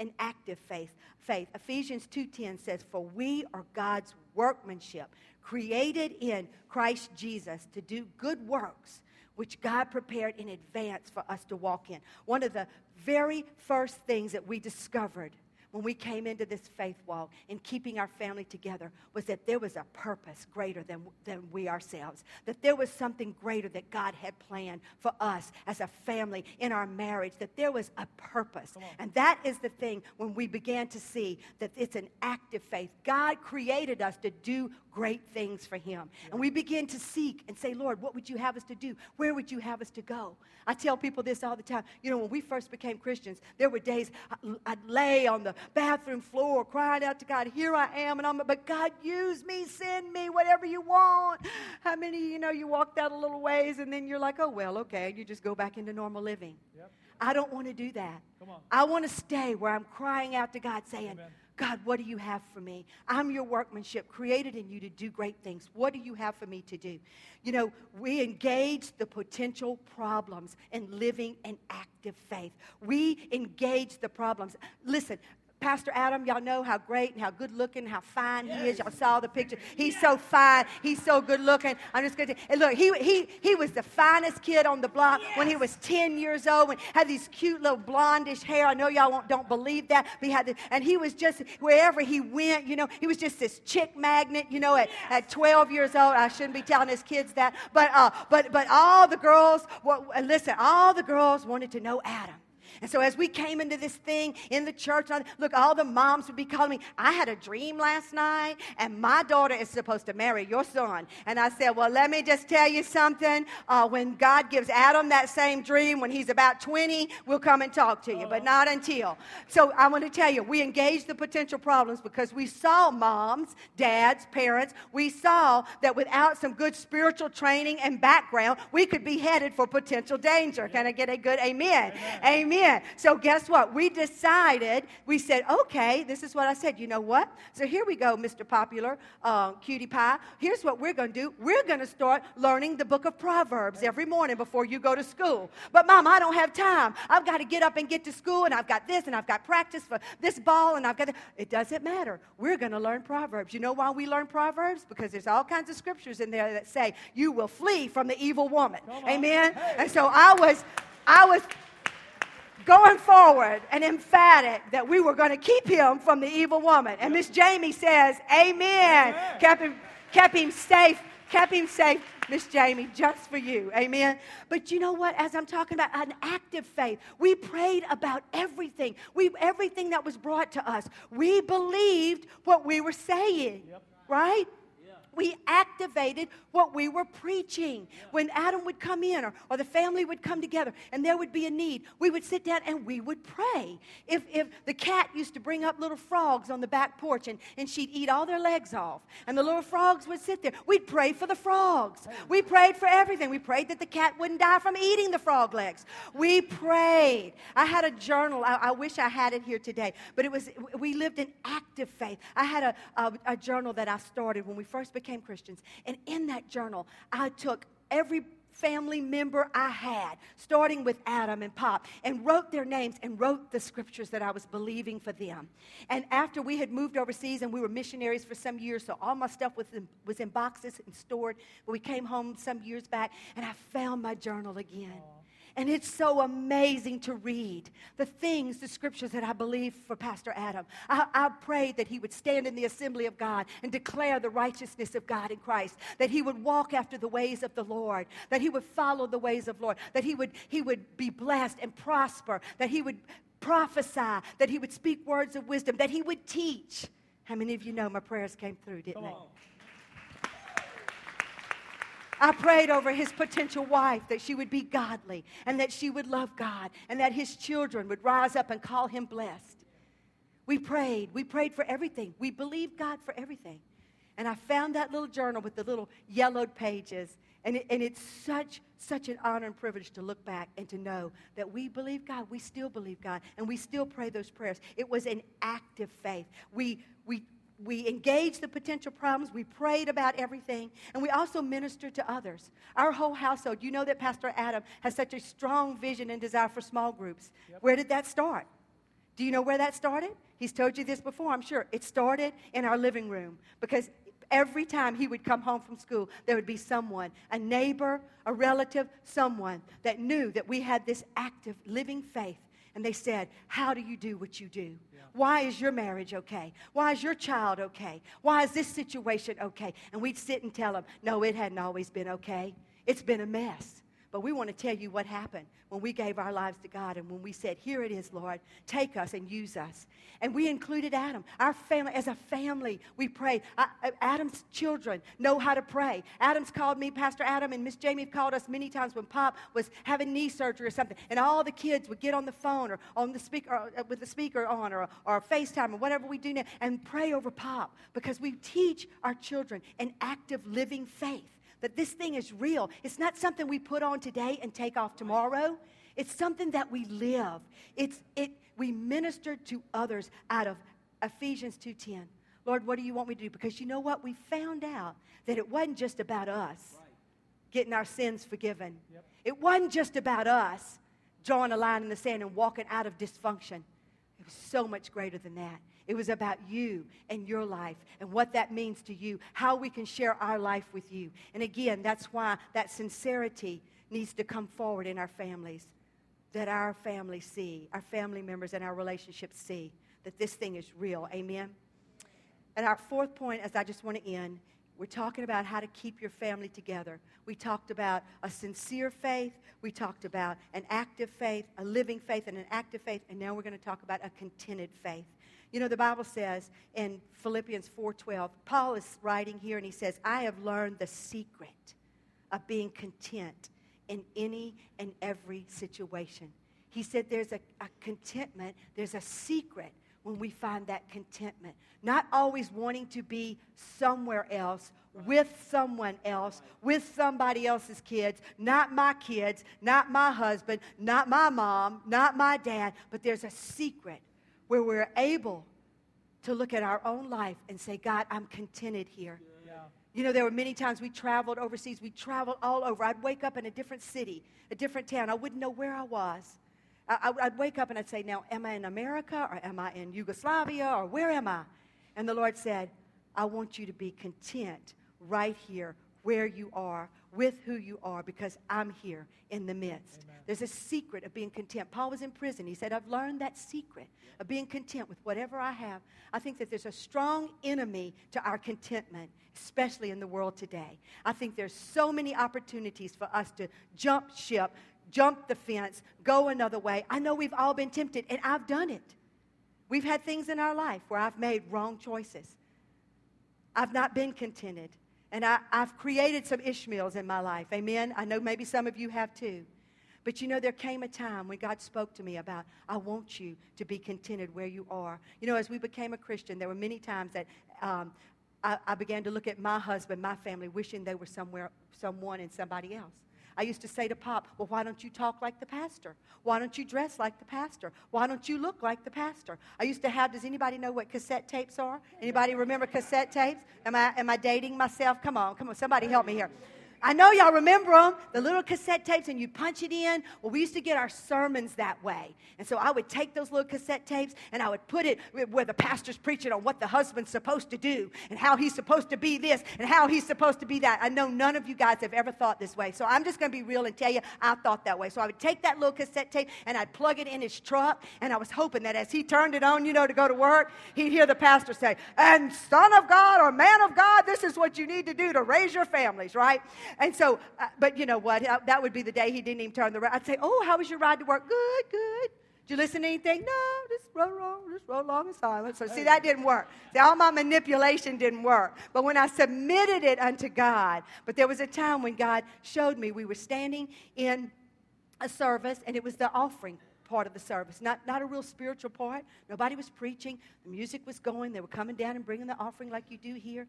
An active faith. Faith. Ephesians 2:10 says, "For we are God's workmanship, created in Christ Jesus to do good works." which God prepared in advance for us to walk in. One of the very first things that we discovered when we came into this faith walk in keeping our family together was that there was a purpose greater than, than we ourselves. That there was something greater that God had planned for us as a family in our marriage, that there was a purpose. And that is the thing when we began to see that it's an active faith. God created us to do great things for Him. Yeah. And we begin to seek and say, Lord, what would you have us to do? Where would you have us to go? I tell people this all the time. You know, when we first became Christians, there were days I'd lay on the bathroom floor crying out to God, Here I am, and I'm, but God, use me, send me, whatever you want. How many, you know, you walked out a little ways and then you're like, Oh, well, okay, you just go back into normal living. Yep. I don't want to do that. I want to stay where I'm crying out to God saying, Amen. God, what do you have for me? I'm your workmanship, created in you to do great things. What do you have for me to do? You know, we engage the potential problems in living an active faith. We engage the problems. Listen, Pastor Adam, y'all know how great and how good looking, how fine he is. Y'all saw the picture. He's so fine. He's so good looking. I'm just going to and look, he, he, he was the finest kid on the block yes. when he was 10 years old and had these cute little blondish hair. I know y'all don't believe that. But he had this, and he was just, wherever he went, you know, he was just this chick magnet, you know, at, yes. at 12 years old. I shouldn't be telling his kids that. But, uh, but, but all the girls, well, listen, all the girls wanted to know Adam. And so as we came into this thing in the church, look, all the moms would be calling me. I had a dream last night, and my daughter is supposed to marry your son. And I said, Well, let me just tell you something. Uh, when God gives Adam that same dream when he's about 20, we'll come and talk to you, but not until. So I want to tell you, we engaged the potential problems because we saw moms, dads, parents, we saw that without some good spiritual training and background, we could be headed for potential danger. Can I get a good amen? Amen. amen So guess what? We decided, we said, okay, this is what I said. You know what? So here we go, Mr. Popular, uh, Cutie Pie. Here's what we're going to do. We're going to start learning the book of Proverbs every morning before you go to school. But mom, I don't have time. I've got to get up and get to school, and I've got this, and I've got practice for this ball, and I've got. It doesn't matter. We're going to learn Proverbs. You know why we learn Proverbs? Because there's all kinds of scriptures in there that say you will flee from the evil woman. Amen. Hey. And so I was, I was going forward and emphatic that we were going to keep him from the evil woman. And Miss Jamie says, Amen. Amen. Kept him, kept him safe, kept him safe, Miss Jamie, just for you. Amen. But you know what? As I'm talking about an active faith, we prayed about everything. We everything that was brought to us. We believed what we were saying. Yep. Right? We activated what we were preaching. When Adam would come in or, or the family would come together and there would be a need, we would sit down and we would pray. If, if the cat used to bring up little frogs on the back porch and, and she'd eat all their legs off, and the little frogs would sit there, we'd pray for the frogs. We prayed for everything. We prayed that the cat wouldn't die from eating the frog legs. We prayed. I had a journal. I, I wish I had it here today, but it was, we lived in active faith. I had a, a, a journal that I started when we first became Christians. And in that journal, I took every family member I had, starting with Adam and Pop, and wrote their names and wrote the scriptures that I was believing for them. And after we had moved overseas and we were missionaries for some years, so all my stuff was in, was in boxes and stored. But we came home some years back and I found my journal again. Aww. And it's so amazing to read the things, the scriptures that I believe for Pastor Adam. I, I prayed that he would stand in the assembly of God and declare the righteousness of God in Christ, that he would walk after the ways of the Lord, that he would follow the ways of Lord, that he would, he would be blessed and prosper, that he would prophesy, that he would speak words of wisdom, that he would teach. How many of you know my prayers came through, didn't they? I prayed over his potential wife that she would be godly and that she would love God and that his children would rise up and call him blessed. We prayed. We prayed for everything. We believed God for everything. And I found that little journal with the little yellowed pages. And, it, and it's such, such an honor and privilege to look back and to know that we believe God. We still believe God. And we still pray those prayers. It was an active faith. We, we we engaged the potential problems, we prayed about everything, and we also ministered to others. Our whole household, you know that Pastor Adam has such a strong vision and desire for small groups. Yep. Where did that start? Do you know where that started? He's told you this before, I'm sure. It started in our living room because every time he would come home from school, there would be someone, a neighbor, a relative, someone that knew that we had this active, living faith. And they said, How do you do what you do? Why is your marriage okay? Why is your child okay? Why is this situation okay? And we'd sit and tell them, no, it hadn't always been okay. It's been a mess. But we want to tell you what happened when we gave our lives to God and when we said, Here it is, Lord, take us and use us. And we included Adam. Our family, as a family, we prayed. I, Adam's children know how to pray. Adam's called me, Pastor Adam, and Miss Jamie called us many times when Pop was having knee surgery or something. And all the kids would get on the phone or on the speaker, or uh, with the speaker on or, or FaceTime or whatever we do now and pray over Pop because we teach our children an active living faith that this thing is real. It's not something we put on today and take off tomorrow. It's something that we live. It's, it, we minister to others out of Ephesians 2.10. Lord, what do you want me to do? Because you know what? We found out that it wasn't just about us getting our sins forgiven. Yep. It wasn't just about us drawing a line in the sand and walking out of dysfunction. It was so much greater than that. It was about you and your life and what that means to you, how we can share our life with you. And again, that's why that sincerity needs to come forward in our families, that our families see, our family members and our relationships see that this thing is real. Amen? And our fourth point, as I just want to end, we're talking about how to keep your family together. We talked about a sincere faith. We talked about an active faith, a living faith, and an active faith. And now we're going to talk about a contented faith. You know, the Bible says in Philippians 4:12, Paul is writing here and he says, "I have learned the secret of being content in any and every situation." He said there's a, a contentment, there's a secret when we find that contentment. Not always wanting to be somewhere else, with someone else, with somebody else's kids, not my kids, not my husband, not my mom, not my dad, but there's a secret where we're able to look at our own life and say, God, I'm contented here. Yeah. You know, there were many times we traveled overseas. We traveled all over. I'd wake up in a different city, a different town. I wouldn't know where I was. I, would wake up and I'd say, Now, am I in America or am I in Yugoslavia or where am I? And the Lord said, I want you to be content right here where you are, with who you are, because I'm here in the midst. Amen. There's a secret of being content. Paul was in prison. He said, I've learned that secret of being content with whatever I have. I think that there's a strong enemy to our contentment, especially in the world today. I think there's so many opportunities for us to jump ship, jump the fence, go another way. I know we've all been tempted, and I've done it. We've had things in our life where I've made wrong choices. I've not been contented. And I, have created some Ishmaels in my life. Amen. I know maybe some of you have too. But you know, there came a time when God spoke to me about, I want you to be contented where you are. You know, as we became a Christian, there were many times that um, I, I began to look at my husband, my family, wishing they were somewhere, someone and somebody else. I used to say to Pop, Well, why don't you talk like the pastor? Why don't you dress like the pastor? Why don't you look like the pastor? I used to have, does anybody know what cassette tapes are? Anybody remember cassette tapes? Am I, am I dating myself? Come on, come on, somebody help me here. I know y'all remember them, the little cassette tapes, and you punch it in. Well, we used to get our sermons that way. And so I would take those little cassette tapes and I would put it where the pastor's preaching on what the husband's supposed to do and how he's supposed to be this and how he's supposed to be that. I know none of you guys have ever thought this way. So I'm just going to be real and tell you I thought that way. So I would take that little cassette tape and I'd plug it in his truck. And I was hoping that as he turned it on, you know, to go to work, he'd hear the pastor say, And son of God or man of God, this is what you need to do to raise your families, right? And so, uh, but you know what? Uh, that would be the day he didn't even turn the. Road. I'd say, "Oh, how was your ride to work? Good, good. Did you listen to anything? No, just roll along, just roll along in silence. So see, that didn't work. See, all my manipulation didn't work. But when I submitted it unto God, but there was a time when God showed me we were standing in a service, and it was the offering part of the service, not, not a real spiritual part. Nobody was preaching. The music was going. They were coming down and bringing the offering like you do here.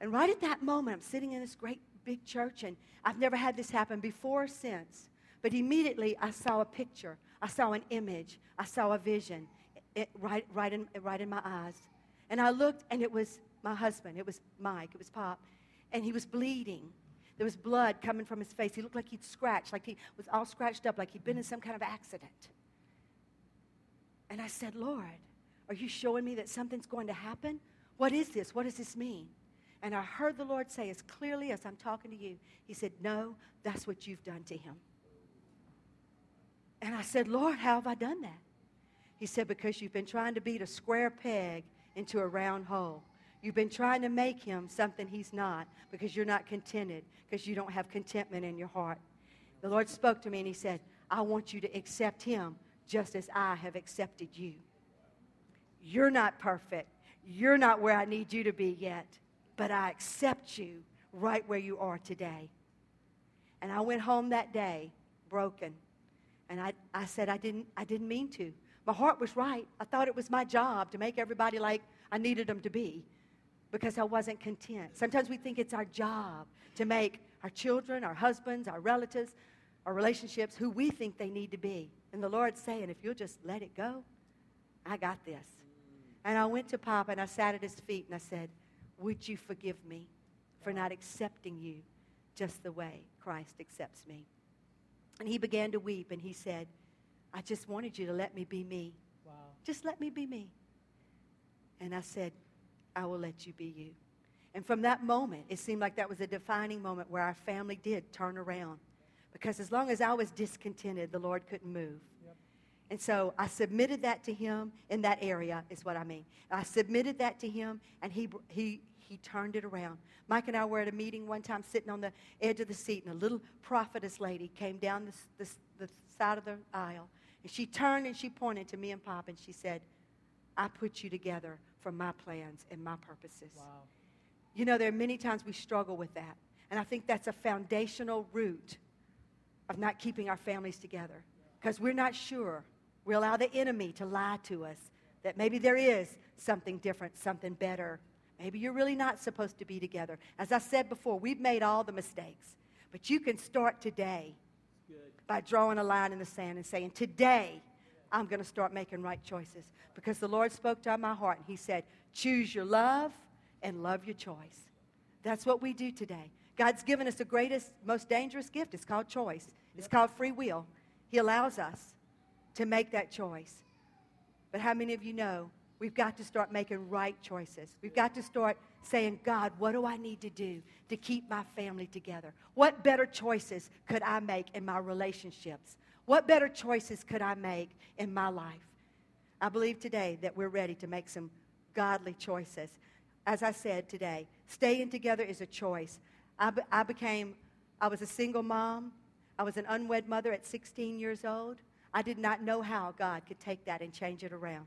And right at that moment, I'm sitting in this great big church, and I've never had this happen before or since. But immediately I saw a picture, I saw an image, I saw a vision it, right, right, in, right in my eyes. And I looked, and it was my husband. It was Mike. It was Pop. And he was bleeding. There was blood coming from his face. He looked like he'd scratched, like he was all scratched up, like he'd been in some kind of accident. And I said, Lord, are you showing me that something's going to happen? What is this? What does this mean? And I heard the Lord say as clearly as I'm talking to you, He said, No, that's what you've done to him. And I said, Lord, how have I done that? He said, Because you've been trying to beat a square peg into a round hole. You've been trying to make him something he's not because you're not contented, because you don't have contentment in your heart. The Lord spoke to me and He said, I want you to accept him just as I have accepted you. You're not perfect. You're not where I need you to be yet but I accept you right where you are today. And I went home that day broken. And I, I said, I didn't, I didn't mean to. My heart was right. I thought it was my job to make everybody like I needed them to be because I wasn't content. Sometimes we think it's our job to make our children, our husbands, our relatives, our relationships who we think they need to be. And the Lord's saying, if you'll just let it go, I got this. And I went to Papa and I sat at his feet and I said, would you forgive me for not accepting you just the way Christ accepts me? And he began to weep and he said, I just wanted you to let me be me. Wow. Just let me be me. And I said, I will let you be you. And from that moment, it seemed like that was a defining moment where our family did turn around. Because as long as I was discontented, the Lord couldn't move. And so I submitted that to him in that area, is what I mean. I submitted that to him, and he, he, he turned it around. Mike and I were at a meeting one time sitting on the edge of the seat, and a little prophetess lady came down the, the, the side of the aisle. And she turned and she pointed to me and Pop, and she said, I put you together for my plans and my purposes. Wow. You know, there are many times we struggle with that. And I think that's a foundational root of not keeping our families together because we're not sure we allow the enemy to lie to us that maybe there is something different, something better. Maybe you're really not supposed to be together. As I said before, we've made all the mistakes. But you can start today by drawing a line in the sand and saying, Today, I'm going to start making right choices. Because the Lord spoke to my heart and He said, Choose your love and love your choice. That's what we do today. God's given us the greatest, most dangerous gift. It's called choice, it's called free will. He allows us to make that choice. But how many of you know we've got to start making right choices? We've got to start saying, God, what do I need to do to keep my family together? What better choices could I make in my relationships? What better choices could I make in my life? I believe today that we're ready to make some godly choices. As I said today, staying together is a choice. I, be, I became, I was a single mom. I was an unwed mother at 16 years old. I did not know how God could take that and change it around.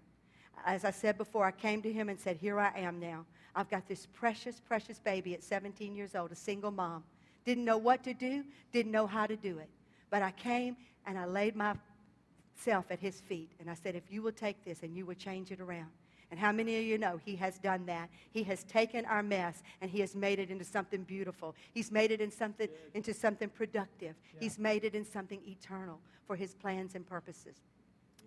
As I said before, I came to him and said, Here I am now. I've got this precious, precious baby at 17 years old, a single mom. Didn't know what to do, didn't know how to do it. But I came and I laid myself at his feet and I said, If you will take this and you will change it around. And how many of you know he has done that? He has taken our mess and he has made it into something beautiful. He's made it in something, into something productive. Yeah. He's made it in something eternal for his plans and purposes.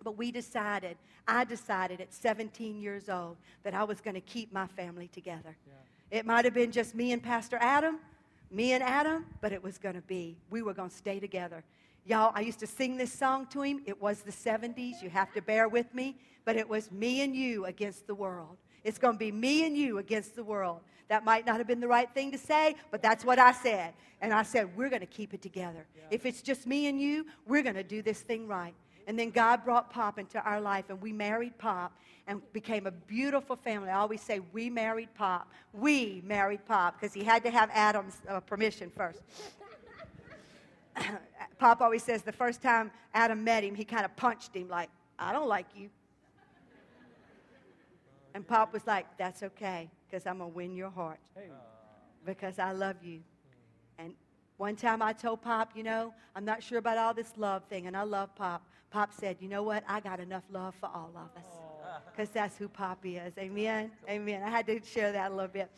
But we decided, I decided at 17 years old that I was going to keep my family together. Yeah. It might have been just me and Pastor Adam, me and Adam, but it was going to be, we were going to stay together. Y'all, I used to sing this song to him. It was the 70s. You have to bear with me. But it was me and you against the world. It's going to be me and you against the world. That might not have been the right thing to say, but that's what I said. And I said, we're going to keep it together. Yeah. If it's just me and you, we're going to do this thing right. And then God brought Pop into our life, and we married Pop and became a beautiful family. I always say, we married Pop. We married Pop because he had to have Adam's uh, permission first. <coughs> Pop always says the first time Adam met him, he kind of punched him, like, I don't like you. And Pop was like, That's okay, because I'm going to win your heart. Because I love you. And one time I told Pop, You know, I'm not sure about all this love thing, and I love Pop. Pop said, You know what? I got enough love for all of us. Because that's who Pop is. Amen? Amen. I had to share that a little bit.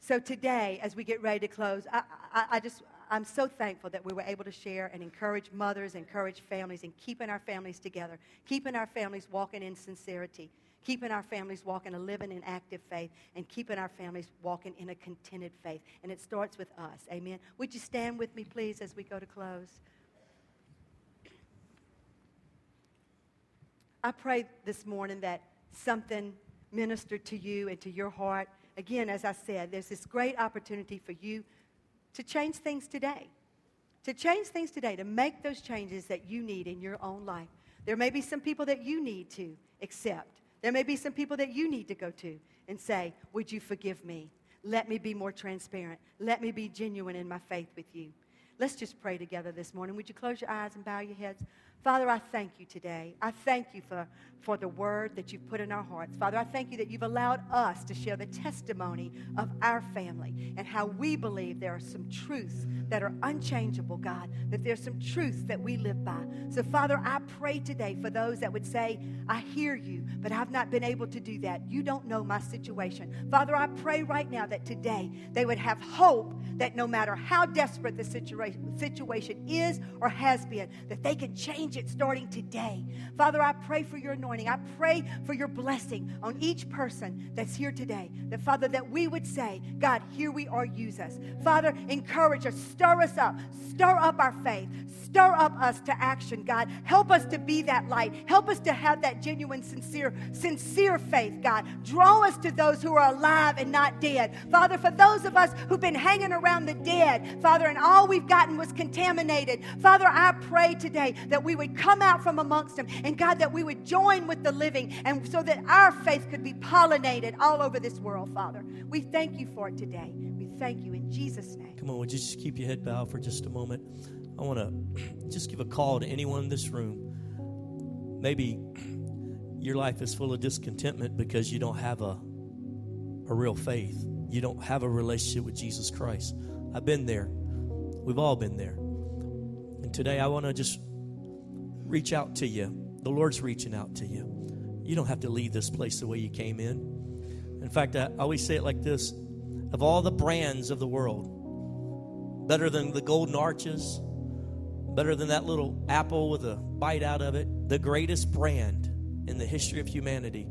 So today, as we get ready to close, I, I, I just I'm so thankful that we were able to share and encourage mothers, encourage families, and keeping our families together, keeping our families walking in sincerity, keeping our families walking a living and active faith, and keeping our families walking in a contented faith. And it starts with us. Amen. Would you stand with me, please, as we go to close? I pray this morning that something ministered to you and to your heart. Again, as I said, there's this great opportunity for you to change things today. To change things today, to make those changes that you need in your own life. There may be some people that you need to accept. There may be some people that you need to go to and say, Would you forgive me? Let me be more transparent. Let me be genuine in my faith with you. Let's just pray together this morning. Would you close your eyes and bow your heads? Father, I thank you today. I thank you for, for the word that you've put in our hearts. Father, I thank you that you've allowed us to share the testimony of our family and how we believe there are some truths that are unchangeable, God, that there's some truths that we live by. So, Father, I pray today for those that would say, I hear you, but I've not been able to do that. You don't know my situation. Father, I pray right now that today they would have hope that no matter how desperate the situation, situation is or has been, that they can change it starting today. Father, I pray for your anointing. I pray for your blessing on each person that's here today. That, Father, that we would say, God, here we are, use us. Father, encourage us, stir us up, stir up our faith, stir up us to action, God. Help us to be that light. Help us to have that genuine, sincere, sincere faith, God. Draw us to those who are alive and not dead. Father, for those of us who've been hanging around the dead, Father, and all we've gotten was contaminated, Father, I pray today that we would come out from amongst them and God, that we would join with the living and so that our faith could be pollinated all over this world, Father. We thank you for it today. We thank you in Jesus' name. Come on, would you just keep your head bowed for just a moment? I want <clears throat> to just give a call to anyone in this room. Maybe <clears throat> your life is full of discontentment because you don't have a, a real faith. You don't have a relationship with Jesus Christ. I've been there. We've all been there. And today I want to just reach out to you. The Lord's reaching out to you. you don't have to leave this place the way you came in. In fact, I always say it like this of all the brands of the world, better than the golden arches, better than that little apple with a bite out of it, the greatest brand in the history of humanity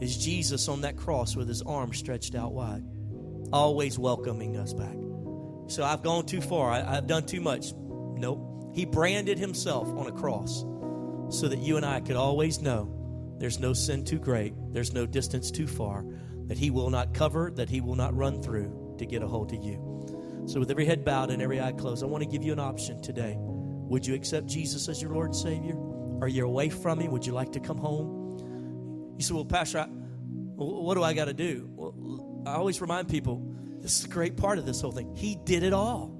is Jesus on that cross with his arms stretched out wide, always welcoming us back. So I've gone too far. I, have done too much. Nope. He branded himself on a cross so that you and I could always know there's no sin too great, there's no distance too far that he will not cover, that he will not run through to get a hold of you. So, with every head bowed and every eye closed, I want to give you an option today. Would you accept Jesus as your Lord and Savior? Are you away from Him? Would you like to come home? You say, Well, Pastor, I, what do I got to do? Well, I always remind people this is a great part of this whole thing. He did it all.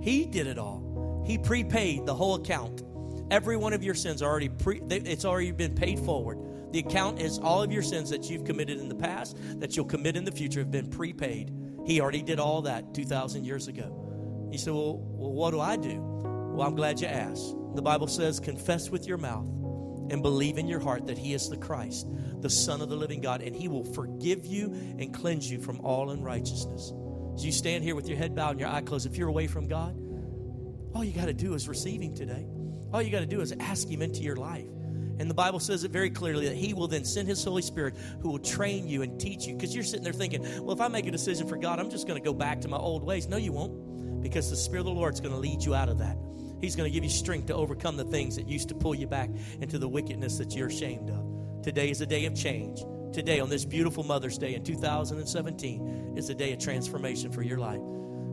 He did it all. He prepaid the whole account. Every one of your sins are already pre, it's already been paid forward. The account is all of your sins that you've committed in the past, that you'll commit in the future, have been prepaid. He already did all that 2,000 years ago. You say, well, well, what do I do? Well, I'm glad you asked. The Bible says, confess with your mouth and believe in your heart that He is the Christ, the Son of the living God, and He will forgive you and cleanse you from all unrighteousness. As you stand here with your head bowed and your eye closed, if you're away from God, all you got to do is receive Him today. All you got to do is ask Him into your life. And the Bible says it very clearly that He will then send His Holy Spirit who will train you and teach you. Because you're sitting there thinking, well, if I make a decision for God, I'm just going to go back to my old ways. No, you won't. Because the Spirit of the Lord is going to lead you out of that. He's going to give you strength to overcome the things that used to pull you back into the wickedness that you're ashamed of. Today is a day of change. Today, on this beautiful Mother's Day in 2017, is a day of transformation for your life.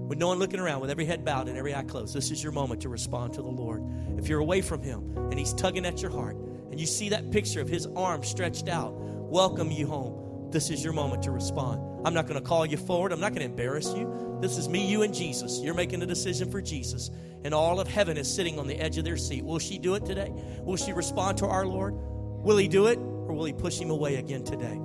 With no one looking around, with every head bowed and every eye closed, this is your moment to respond to the Lord. If you're away from Him and He's tugging at your heart, and you see that picture of his arm stretched out, welcome you home. This is your moment to respond. I'm not going to call you forward. I'm not going to embarrass you. This is me, you, and Jesus. You're making a decision for Jesus. And all of heaven is sitting on the edge of their seat. Will she do it today? Will she respond to our Lord? Will he do it? Or will he push him away again today?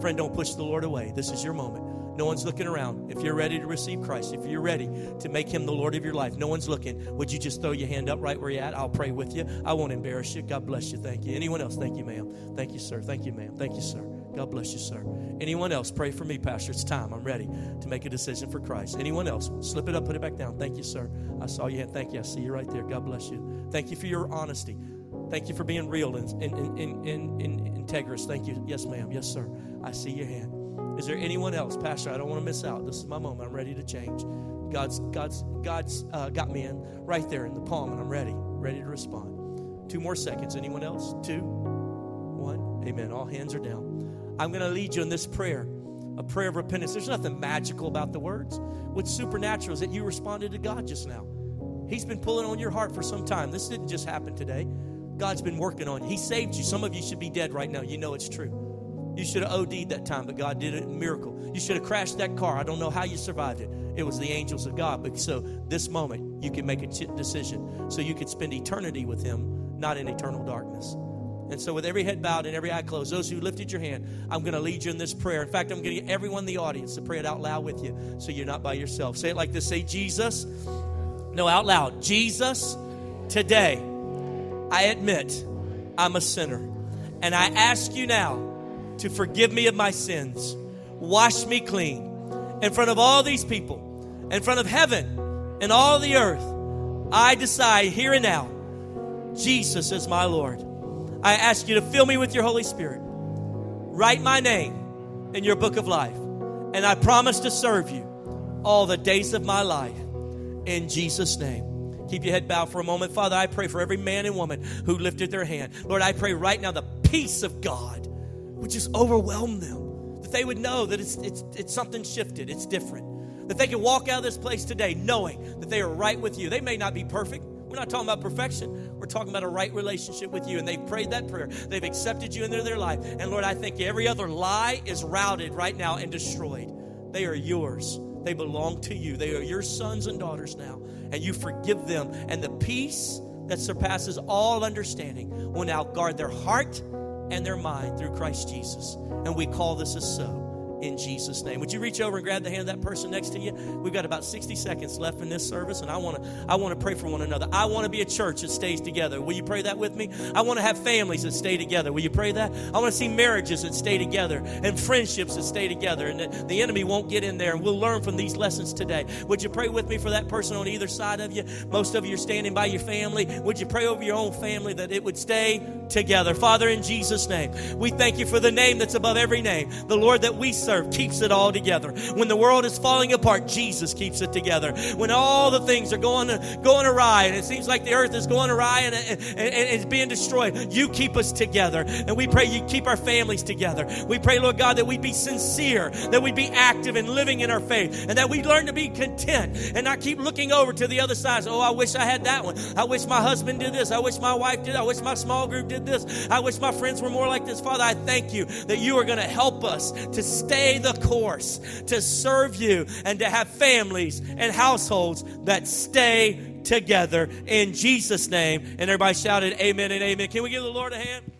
Friend, don't push the Lord away. This is your moment. No one's looking around. If you're ready to receive Christ, if you're ready to make Him the Lord of your life, no one's looking. Would you just throw your hand up right where you're at? I'll pray with you. I won't embarrass you. God bless you. Thank you. Anyone else? Thank you, ma'am. Thank you, sir. Thank you, ma'am. Thank you, sir. God bless you, sir. Anyone else? Pray for me, Pastor. It's time. I'm ready to make a decision for Christ. Anyone else? Slip it up, put it back down. Thank you, sir. I saw you. Thank you. I see you right there. God bless you. Thank you for your honesty. Thank you for being real and, and, and, and, and integrous. Thank you. Yes, ma'am. Yes, sir. I see your hand. Is there anyone else, Pastor? I don't want to miss out. This is my moment. I'm ready to change. God's God's God's uh, got me in right there in the palm, and I'm ready, ready to respond. Two more seconds. Anyone else? Two, one. Amen. All hands are down. I'm going to lead you in this prayer, a prayer of repentance. There's nothing magical about the words. What's supernatural is that you responded to God just now. He's been pulling on your heart for some time. This didn't just happen today. God's been working on. You. He saved you. Some of you should be dead right now. You know it's true. You should have OD'd that time, but God did it. Miracle. You should have crashed that car. I don't know how you survived it. It was the angels of God. But so this moment, you can make a decision so you could spend eternity with Him, not in eternal darkness. And so, with every head bowed and every eye closed, those who lifted your hand, I'm going to lead you in this prayer. In fact, I'm going to get everyone in the audience to pray it out loud with you so you're not by yourself. Say it like this Say, Jesus. No, out loud. Jesus, today, I admit I'm a sinner. And I ask you now to forgive me of my sins, wash me clean in front of all these people, in front of heaven and all the earth. I decide here and now, Jesus is my Lord. I ask you to fill me with your Holy Spirit. Write my name in your book of life. And I promise to serve you all the days of my life. In Jesus' name. Keep your head bowed for a moment. Father, I pray for every man and woman who lifted their hand. Lord, I pray right now the peace of God would just overwhelm them. That they would know that it's, it's, it's something shifted, it's different. That they can walk out of this place today knowing that they are right with you. They may not be perfect. We're not talking about perfection. We're talking about a right relationship with you. And they've prayed that prayer. They've accepted you into their life. And Lord, I think every other lie is routed right now and destroyed. They are yours. They belong to you. They are your sons and daughters now. And you forgive them. And the peace that surpasses all understanding will now guard their heart and their mind through Christ Jesus. And we call this a so in Jesus' name. Would you reach over and grab the hand of that person next to you? We've got about 60 seconds left in this service, and I want to I want to pray for one another. I want to be a church that stays together. Will you pray that with me? I want to have families that stay together. Will you pray that? I want to see marriages that stay together and friendships that stay together, and that the enemy won't get in there. And we'll learn from these lessons today. Would you pray with me for that person on either side of you? Most of you are standing by your family. Would you pray over your own family that it would stay together? Father, in Jesus' name, we thank you for the name that's above every name. The Lord that we serve keeps it all together. When the world is falling apart, Jesus keeps it together. When all the things are going going awry and it seems like the earth is going awry and, and, and it's being destroyed, you keep us together. And we pray you keep our families together. We pray, Lord God, that we'd be sincere, that we'd be active and living in our faith, and that we learn to be content and not keep looking over to the other side. Oh, I wish I had that one. I wish my husband did this. I wish my wife did. I wish my small group this. I wish my friends were more like this. Father, I thank you that you are going to help us to stay the course, to serve you, and to have families and households that stay together in Jesus' name. And everybody shouted, Amen and Amen. Can we give the Lord a hand?